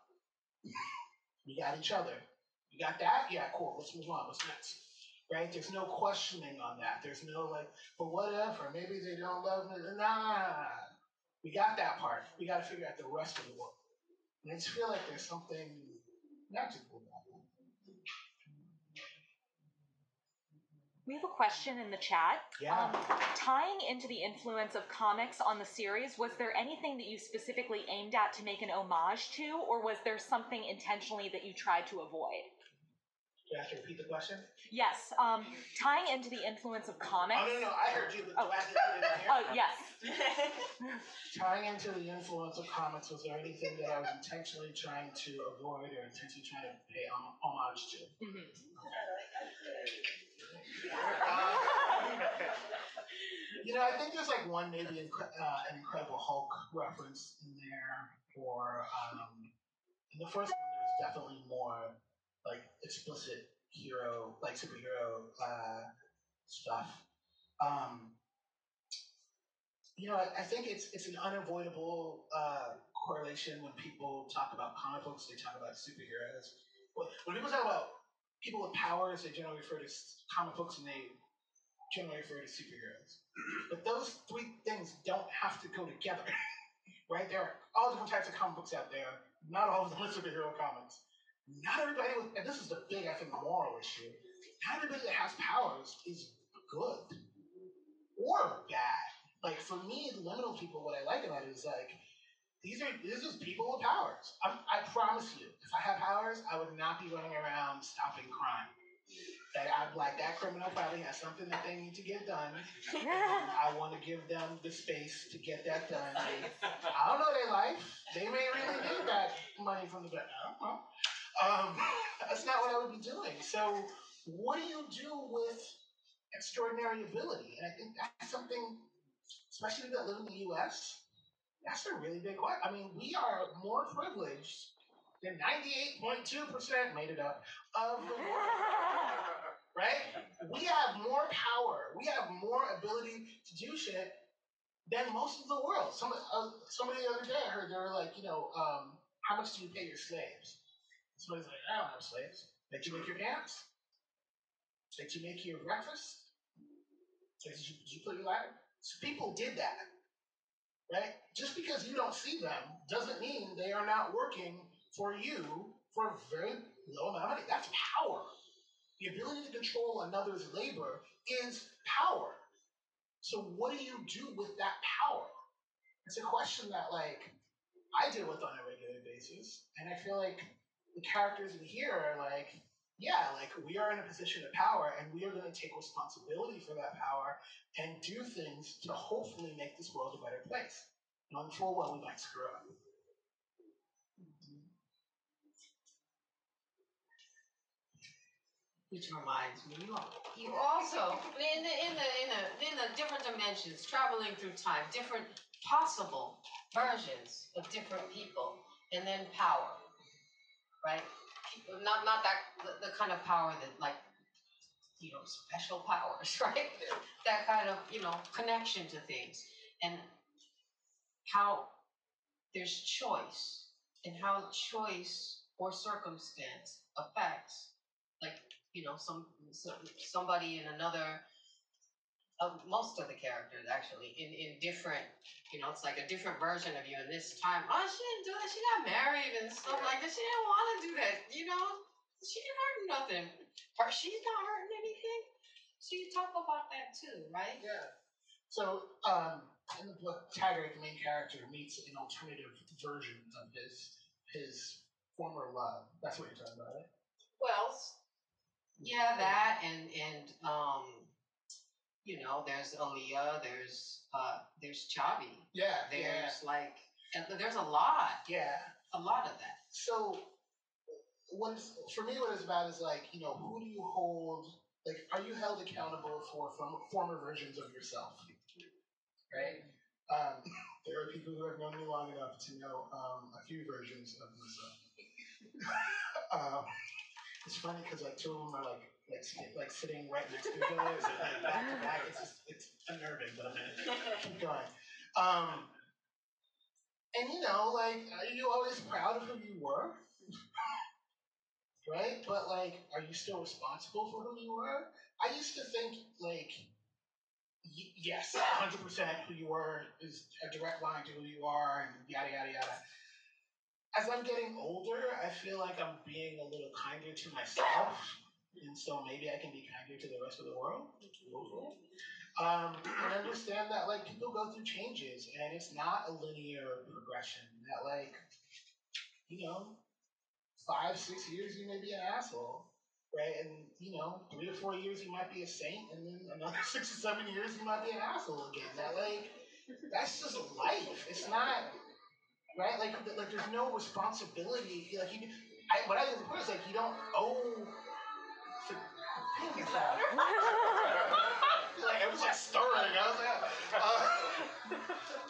we got each other. You got that? Yeah, cool. Let's move on. What's next? Right? There's no questioning on that. There's no like, but whatever. Maybe they don't love me. Nah. We got that part. We got to figure out the rest of the world. And I just feel like there's something magical We have a question in the chat. Yeah. Um, tying into the influence of comics on the series, was there anything that you specifically aimed at to make an homage to, or was there something intentionally that you tried to avoid? Do you have to repeat the question? Yes, um, tying into the influence of comics. Oh, no, no, I heard you. But Oh. I to repeat it in here? Oh, yes. Tying into the influence of comics, was there anything that I was intentionally trying to avoid or intentionally trying to pay homage to? Mhm. Um, you know, I think there's like one maybe uh, an Incredible Hulk reference in there, or um, in the first one there's definitely more like explicit hero, like superhero uh, stuff. Um, you know, I, I think it's it's an unavoidable uh, correlation when people talk about comic books. They talk about superheroes. When people talk about people with powers, they generally refer to comic books, and they generally refer to superheroes. But those three things don't have to go together, right? There are all different types of comic books out there. Not all of them are superhero comics. Not everybody, with, and this is the big, I think, moral issue. Not everybody that has powers is good or bad. Like for me, the liminal people, what I like about it is like these are this is people with powers. I'm, I promise you, if I had powers, I would not be running around stopping crime. That I'd like that criminal probably has something that they need to get done. and I want to give them the space to get that done. They- I don't know their life. They may really need that money from the bank. I don't know. Um, that's not what I would be doing. So, what do you do with extraordinary ability? And I think that's something, especially that live in the U.S. That's a really big question. I mean, we are more privileged than 98.2% made it up of the world. right? We have more power. We have more ability to do shit than most of the world. Some, uh, somebody the other day I heard they were like, you know, um, how much do you pay your slaves? Somebody's like, I don't have slaves. Did you make your pants? Did you make your breakfast? Did you, did you put your ladder? So people did that, right? Just because you don't see them doesn't mean they are not working for you for a very low amount of money. That's power. The ability to control another's labor is power. So what do you do with that power? It's a question that like I deal with on a regular basis, and I feel like the characters in here are like, yeah, like we are in a position of power, and we are going to take responsibility for that power and do things to hopefully make this world a better place. Knowing full well we might screw up. Which reminds me, you, you also in the in the in the in the different dimensions, traveling through time, different possible versions of different people, and then power, right? Not not that the, the kind of power that like you know special powers, right? That kind of you know connection to things, and how there's choice, and how choice or circumstance affects like you know some, some somebody in another uh, most of the characters actually in in different you know it's like a different version of you in this time. Oh she didn't do that. She got married and stuff like that she didn't want to do that you know? She didn't hurt nothing. She's not hurting anything. So you talk about that too right? Yeah. So, um, in the book, Taggart the main character, meets an alternative version of his his former love. That's what you're talking about, right? well yeah that and and um you know there's Aaliyah there's uh there's Chavi Yeah, there's yeah, like there's a lot yeah. a lot of that So, is, for me, what it's about is like, you know, who do you hold? Like, are you held accountable for from former versions of yourself? Right. Um, there are people who have known me long enough to know um, a few versions of myself. um, it's funny because like two of them are like like like sitting right next to each other, like back to back. It's just it's unnerving, but I'm gonna keep going. Um, and you know, like, are you always proud of who you were? right? But like, are you still responsible for who you were? I used to think like, y- yes, 100% who you were is a direct line to who you are, and yada yada yada. As I'm getting older, I feel like I'm being a little kinder to myself, and so maybe I can be kinder to the rest of the world. Um, and understand that like people go through changes, and it's not a linear progression. That like, you know, five, six years you may be an asshole, right? And you know, three or four years you might be a saint, and then another six or seven years you might be an asshole again. That like, that's just life. It's not right. Like, like there's no responsibility. Like you, I, what I think is like you don't owe. Pink is louder. like it was like stirring. I was like,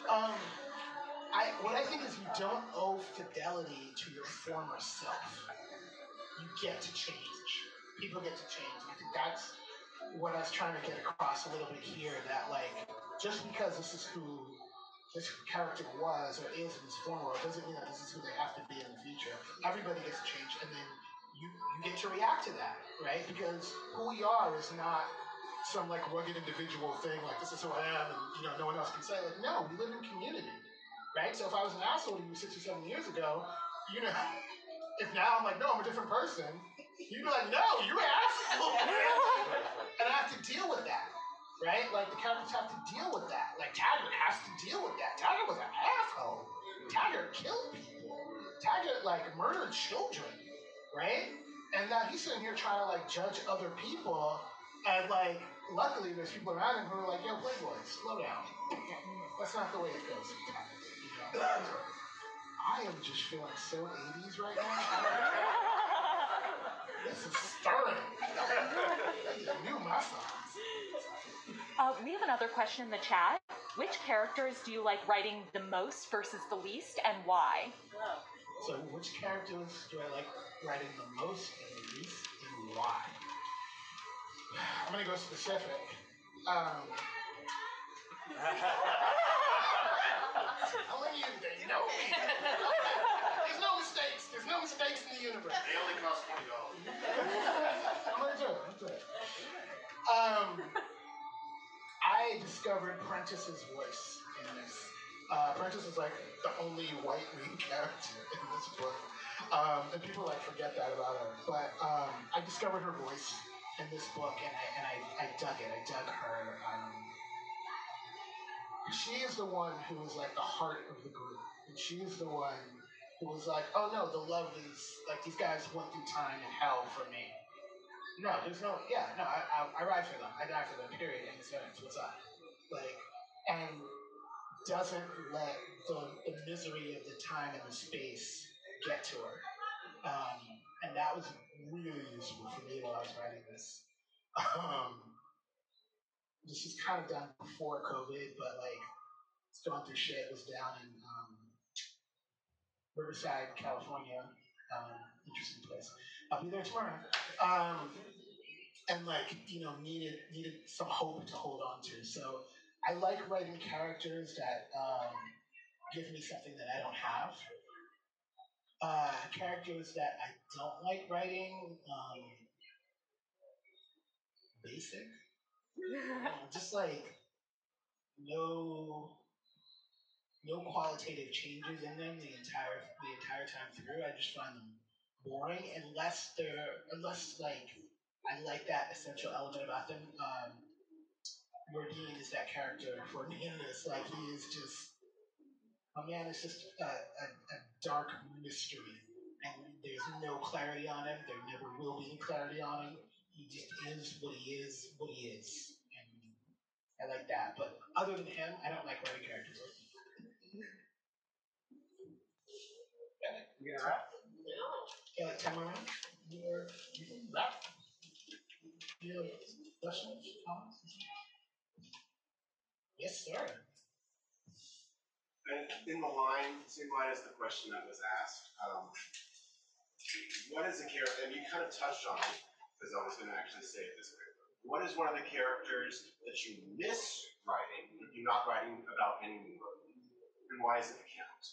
uh, um, I what I think is you don't owe fidelity to your former self. You get to change. People get to change. I think that's what I was trying to get across a little bit here. That like just because this is who this character was or is in this former world doesn't mean that this is who they have to be in the future. Everybody gets to change, and then you you get to react to that, right? Because who we are is not some like rugged individual thing, like this is who I am, and you know no one else can say. Like no, we live in community, right? So if I was an asshole to you six or seven years ago, you know, if now I'm like no, I'm a different person, you'd be like no, you're an asshole, and I have to deal with that. Right? Like the characters have to deal with that. Like Taggart has to deal with that. Taggart was an asshole. Taggart killed people. Taggart like murdered children. Right? And now he's sitting here trying to like judge other people and like luckily there's people around him who are like, yo, Playboy, slow down. That's not the way it goes. sometimes, You know? I am just feeling so 80s right now. this is stirring. I just knew my songs. Uh, we have another question in the chat. Which characters do you like writing the most versus the least, and why? So, which characters do I like writing the most and the least, and why? I'm gonna go specific. Um, use that. You know me. There's no mistakes. There's no mistakes in the universe. They only cost twenty dollars. I'm gonna do it. I'm gonna do it. Um, I discovered Prentice's voice in this. Uh, Prentice is like the only white main character in this book, um, and people like forget that about her. But um, I discovered her voice in this book, and I and I, I dug it. I dug her. Um, she is the one who is like the heart of the group, and she is the one who was like, "Oh no, the love is like these guys went through time and hell for me." No, there's no. Yeah, no. I, I, I ride for them. I die for them. Period. And sentence. What's up? Like, and doesn't let the, the misery of the time and the space get to her. Um, and that was really useful for me while I was writing this. Um, this was kind of done before COVID, but like it's going through shit. It was down in um, Riverside, California. Um, interesting place. I'll be there tomorrow. Um, and like you know needed needed some hope to hold on to. So I like writing characters that um, give me something that I don't have. Uh, characters that I don't like writing, um, basic, Uh, just like no no qualitative changes in them the entire the entire time through. I just find them boring unless they're unless like I like that essential element about them. Um, Nordine is that character for me in this. Like he is just a man is just a, a, a dark mystery, and there's no clarity on him. There never will be any clarity on him. He just is what he is, what he is, and I like that. But other than him, I don't like writing characters. You gonna rap? Yeah, Tamara, you're rap. Do you have questions, comments? Yes, sir. And in the line, same line as the question that was asked, um, what is the character, and you kind of touched on it, because I was going to actually say it this way. What is one of the characters that you miss writing, that you're not writing about anymore? And why is it the count?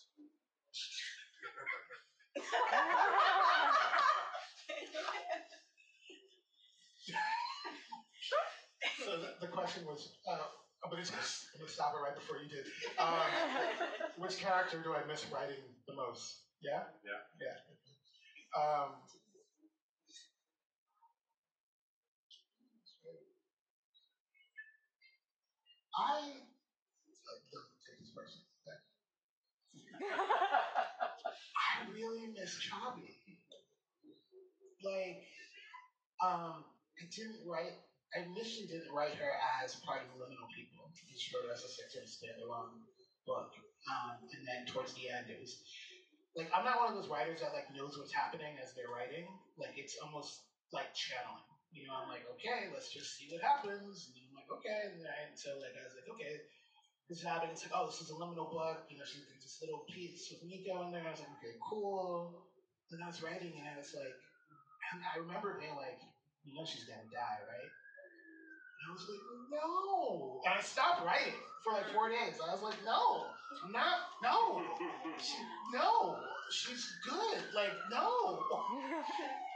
So the, the question was, uh, I'm gonna I'm gonna stop it right before you did. Um, which character do I miss writing the most? Yeah. Yeah. Yeah. Um, I take this person. I really miss Chavi. Like, um, I didn't write. I initially didn't write her as part of Liminal People. Just wrote as a of standalone book. Um, and then towards the end, it was like I'm not one of those writers that like knows what's happening as they're writing. Like it's almost like channeling. You know, I'm like, okay, let's just see what happens. And I'm like, okay. And, I, so like I was like, okay, this is happening. It's like, oh, this is a liminal book. You know, she did this little piece with Nico in there. I was like, okay, cool. And I was writing, and I was like, I remember being like, you know, she's gonna die, right? I was like, no. And I stopped writing for like four days. I was like, no, not, no, she, no, she's good. Like, no.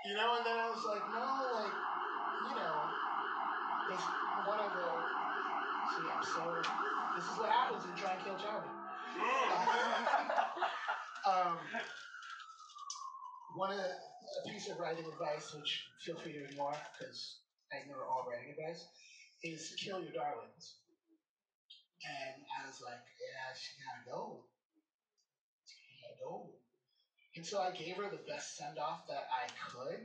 You know, and then I was like, no, like, you know, it's one of the, see, I'm so, this is what happens when you try and kill Charlie. um, one of the, a piece of writing advice, which feel free to ignore because I ignore all writing advice, is kill your darlings. And I was like, yeah, she gotta go. She gotta go. And so I gave her the best send off that I could.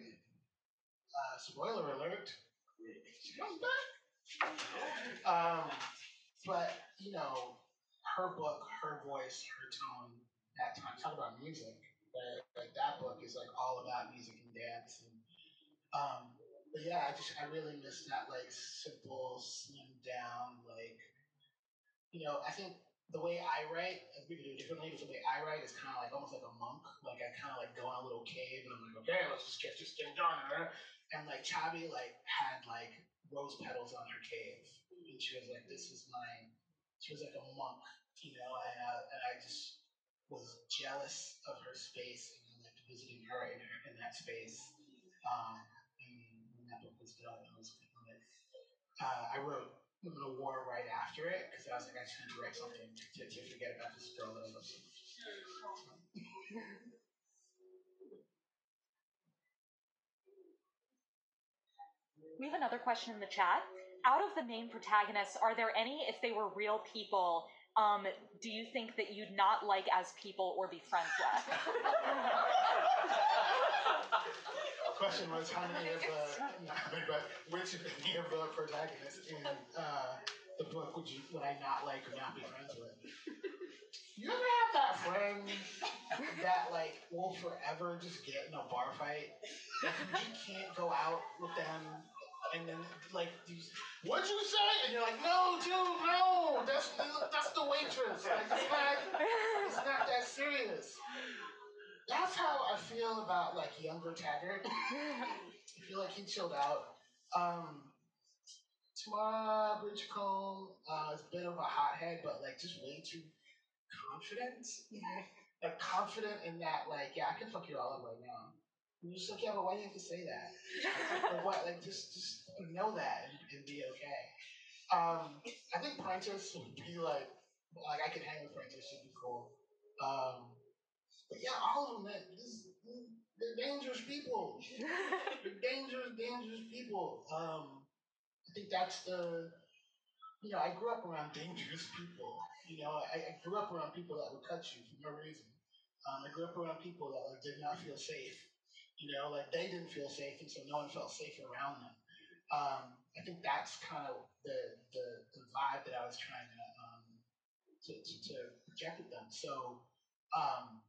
Uh, spoiler alert, she comes back. Um, but, you know, her book, her voice, her tone, that time, talk about music. Right? Like that book is like all about music and dance. And, um, but yeah, I just, I really miss that like simple, slimmed down, like, you know, I think the way I write, and people do it differently, but the way I write is kind of like almost like a monk. Like I kind of like go in a little cave and I'm like, okay, let's just get this thing done. And like Chavi like had like rose petals on her cave, and she was like, this is mine. She was like a monk, you know, and, uh, and I just was jealous of her space and like visiting her in, her, in that space. Um, and when that book was done, I was uh, I wrote the Liminal War right after it because I was like, I just had to write something to, to, to forget about this girl that I love. We have another question in the chat. Out of the main protagonists, are there any, if they were real people, um, do you think that you'd not like as people or be friends with? The question was how many of the, not many, but which of the protagonists in uh, the book would you would I not like or not be friends with? You ever have that friend that like will forever just get in a bar fight? Like you can't go out with them and then like what'd you say? And you're like, no, dude, no, that's that's the waitress. Like it's not it's not that serious. That's how I feel about like younger Taggart. I feel like he chilled out. Um Tamara Bridgecombe uh, is a bit of a hothead, but like just way too confident. like confident in that, like, yeah, I can fuck you all up right now. And you're just like, yeah, but why do you have to say that? like, what? Like, just just know that and, and be okay. Um, I think Prentice would be like, like I could hang with Prentice, should be cool. Um, yeah, all of them, this, they're dangerous people. they're dangerous, dangerous people. Um, I think that's the, you know, I grew up around dangerous people. You know, I, I grew up around people that would cut you for no reason. Um, I grew up around people that like did not feel safe. You know, like they didn't feel safe, and so no one felt safe around them. Um, I think that's kind of the, the the vibe that I was trying to um, to, to, to project with them. So um,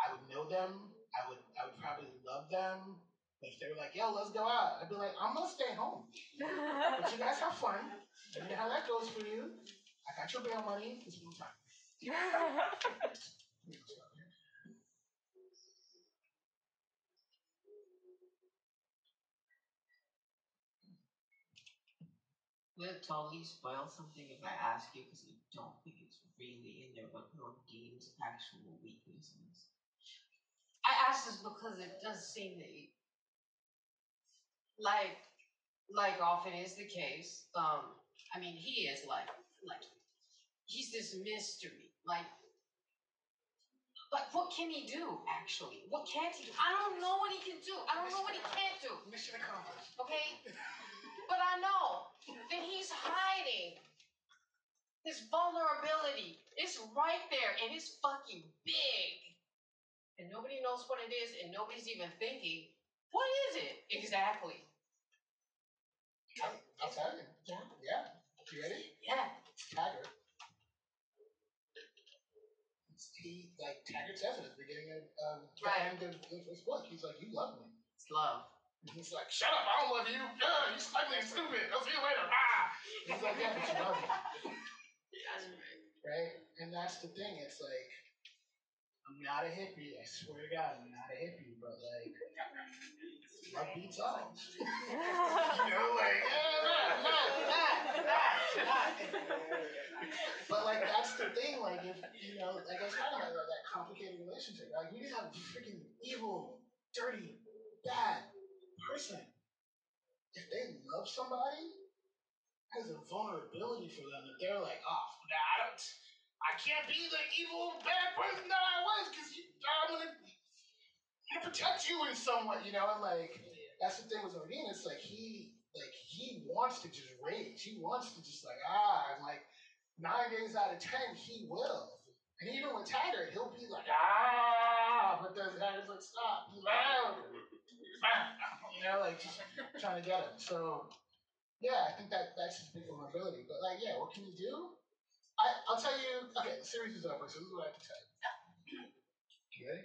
I would know them. I would I would probably love them. But if they were like, "Yo, let's go out," I'd be like, "I'm gonna stay home." but you guys have fun. Let me know how that goes for you. I got your bail money. It's been fun. Would it totally spoil something if I ask you because I don't think it's really in there, but Nordine's actual weaknesses? I ask this because it does seem that, you, like, like often is the case. Um, I mean, he is like, like, he's this mystery. Like, like, what can he do? Actually, what can't he do? I don't know what he can do. I don't know what he can't do. Mission accomplished. Okay, but I know that he's hiding his vulnerability. It's right there, and it's fucking big. And nobody knows what it is, and nobody's even thinking, what is it exactly? I'll, tell you. Yeah. Yeah. You ready? Yeah. It's, he like Taggart says it at the beginning of um, the Right. end of first book. He's like, "You love me." It's love. And he's like, "Shut up! I don't love you. Yeah, you ugly and stupid. I'll see you later." Ah. He's like, "Yeah, but you love me." That's right. right? And that's the thing. It's like I'm not a hippie. I swear to God, I'm not a hippie. But like, love beats all. you know, like. But like that's the thing. Like if you know, like I was talking about that complicated relationship. Like you can have a freaking evil, dirty, bad person. If they love somebody, there's a vulnerability for them that they're like, oh, nah, I don't. I can't be the evil bad person that I was because I'm gonna, gonna protect you in some way, you know. And like that's the thing with. It's like he like he wants to just rage. He wants to just like ah, and like nine days out of ten he will. And even with Taggart, he'll be like ah, but then Taggart's like stop, loud, you know, like just trying to get him. So yeah, I think that that's his big vulnerability. But like yeah, what can you do? I, I'll tell you. Okay, the series is over, so this is what I have to tell you. You ready?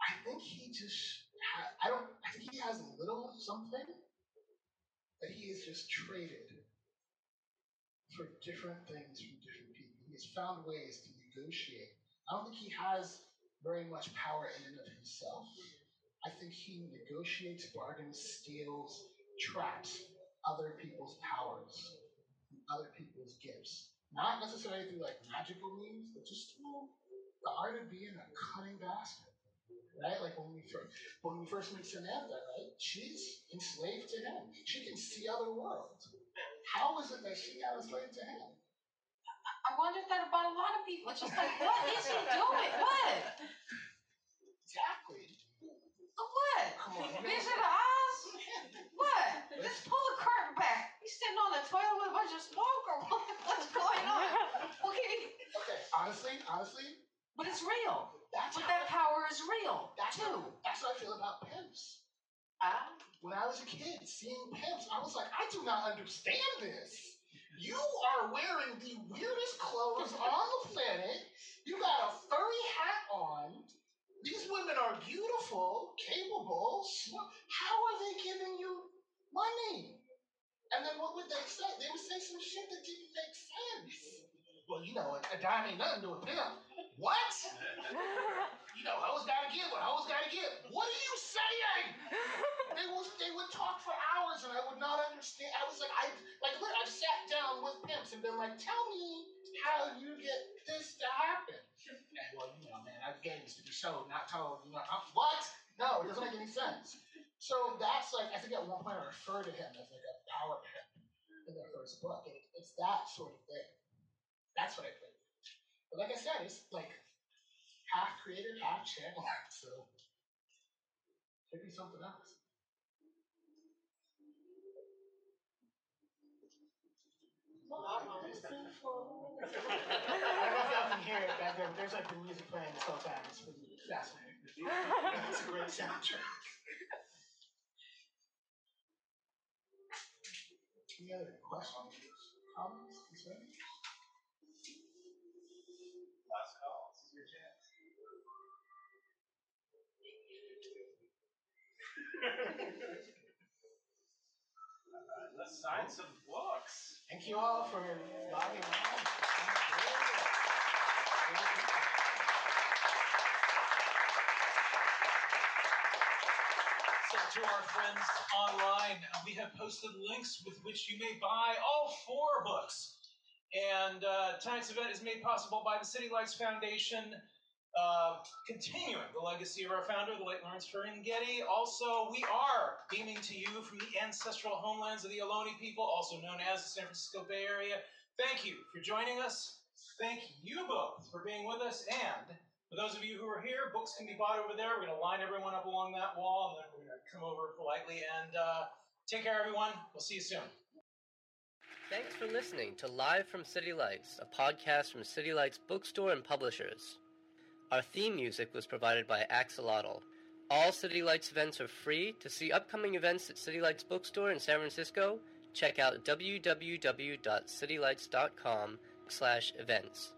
I think he just. Ha- I don't. I think he has a little something that he is just traded for different things from different people. He has found ways to negotiate. I don't think he has very much power in and of himself. I think he negotiates, bargains, steals, traps other people's powers, other people's gifts. Not necessarily through like magical means, but just through the art of being a cunning bastard. Right? Like when we first when we first meet Samantha, right? She's enslaved to him. She can see other worlds. How is it that she got enslaved to him? I wondered that about a lot of people. It's just like, what is he doing? What? Exactly. What? Come on. Vision of Oz? What? Just pull the curtain back. He's sitting on the toilet with a bunch of smoke or what? What's going on? Okay. Okay, honestly, honestly, But it's real. that's But how, that power is real, that's too. that's how I feel about pimps. Ah, When I was a kid, seeing pimps, I was like, I do not understand this. You are wearing the weirdest clothes on the planet. You got a furry hat on. These women are beautiful, capable. How are they giving you money? And then what would they say? They would say some shit that didn't make sense. Well, you know, a, dime ain't nothing to a pimp. What? You know, hoes gotta give what hoes gotta give. What are you saying? They would they would talk for hours and I would not understand. I was like, I like look, I've sat down with pimps and been like, tell me how you get this to happen. And well, you know, man, I games to be showed, not told. You know, I'm, what? No, it doesn't make any sense. So that's like, I think at one point I referred to him as like a power pimp in the first book. And it, it's that sort of thing. That's what I think. But like I said, it's like half creative, half channel. So could be something else. I don't know if y'all can hear it back there, but there's like the music playing this whole time. It's pretty fascinating. It's a great soundtrack. Any other questions, comments, concerns? Last call. This is your chance. Let's sign some books. Thank you all for logging on. To our friends online, uh, we have posted links with which you may buy all four books. And uh, tonight's event is made possible by the City Lights Foundation, uh, continuing the legacy of our founder, the late Lawrence Ferlinghetti. Also, we are beaming to you from the ancestral homelands of the Ohlone people, also known as the San Francisco Bay Area. Thank you for joining us. Thank you both for being with us. And for those of you who are here, books can be bought over there. We're going to line everyone up along that wall, and then we're going to come over politely. And uh, take care, everyone. We'll see you soon. Thanks for listening to Live from City Lights, a podcast from City Lights Bookstore and Publishers. Our theme music was provided by Axolotl. All City Lights events are free. To see upcoming events at City Lights Bookstore in San Francisco, check out www.citylights.com slash events.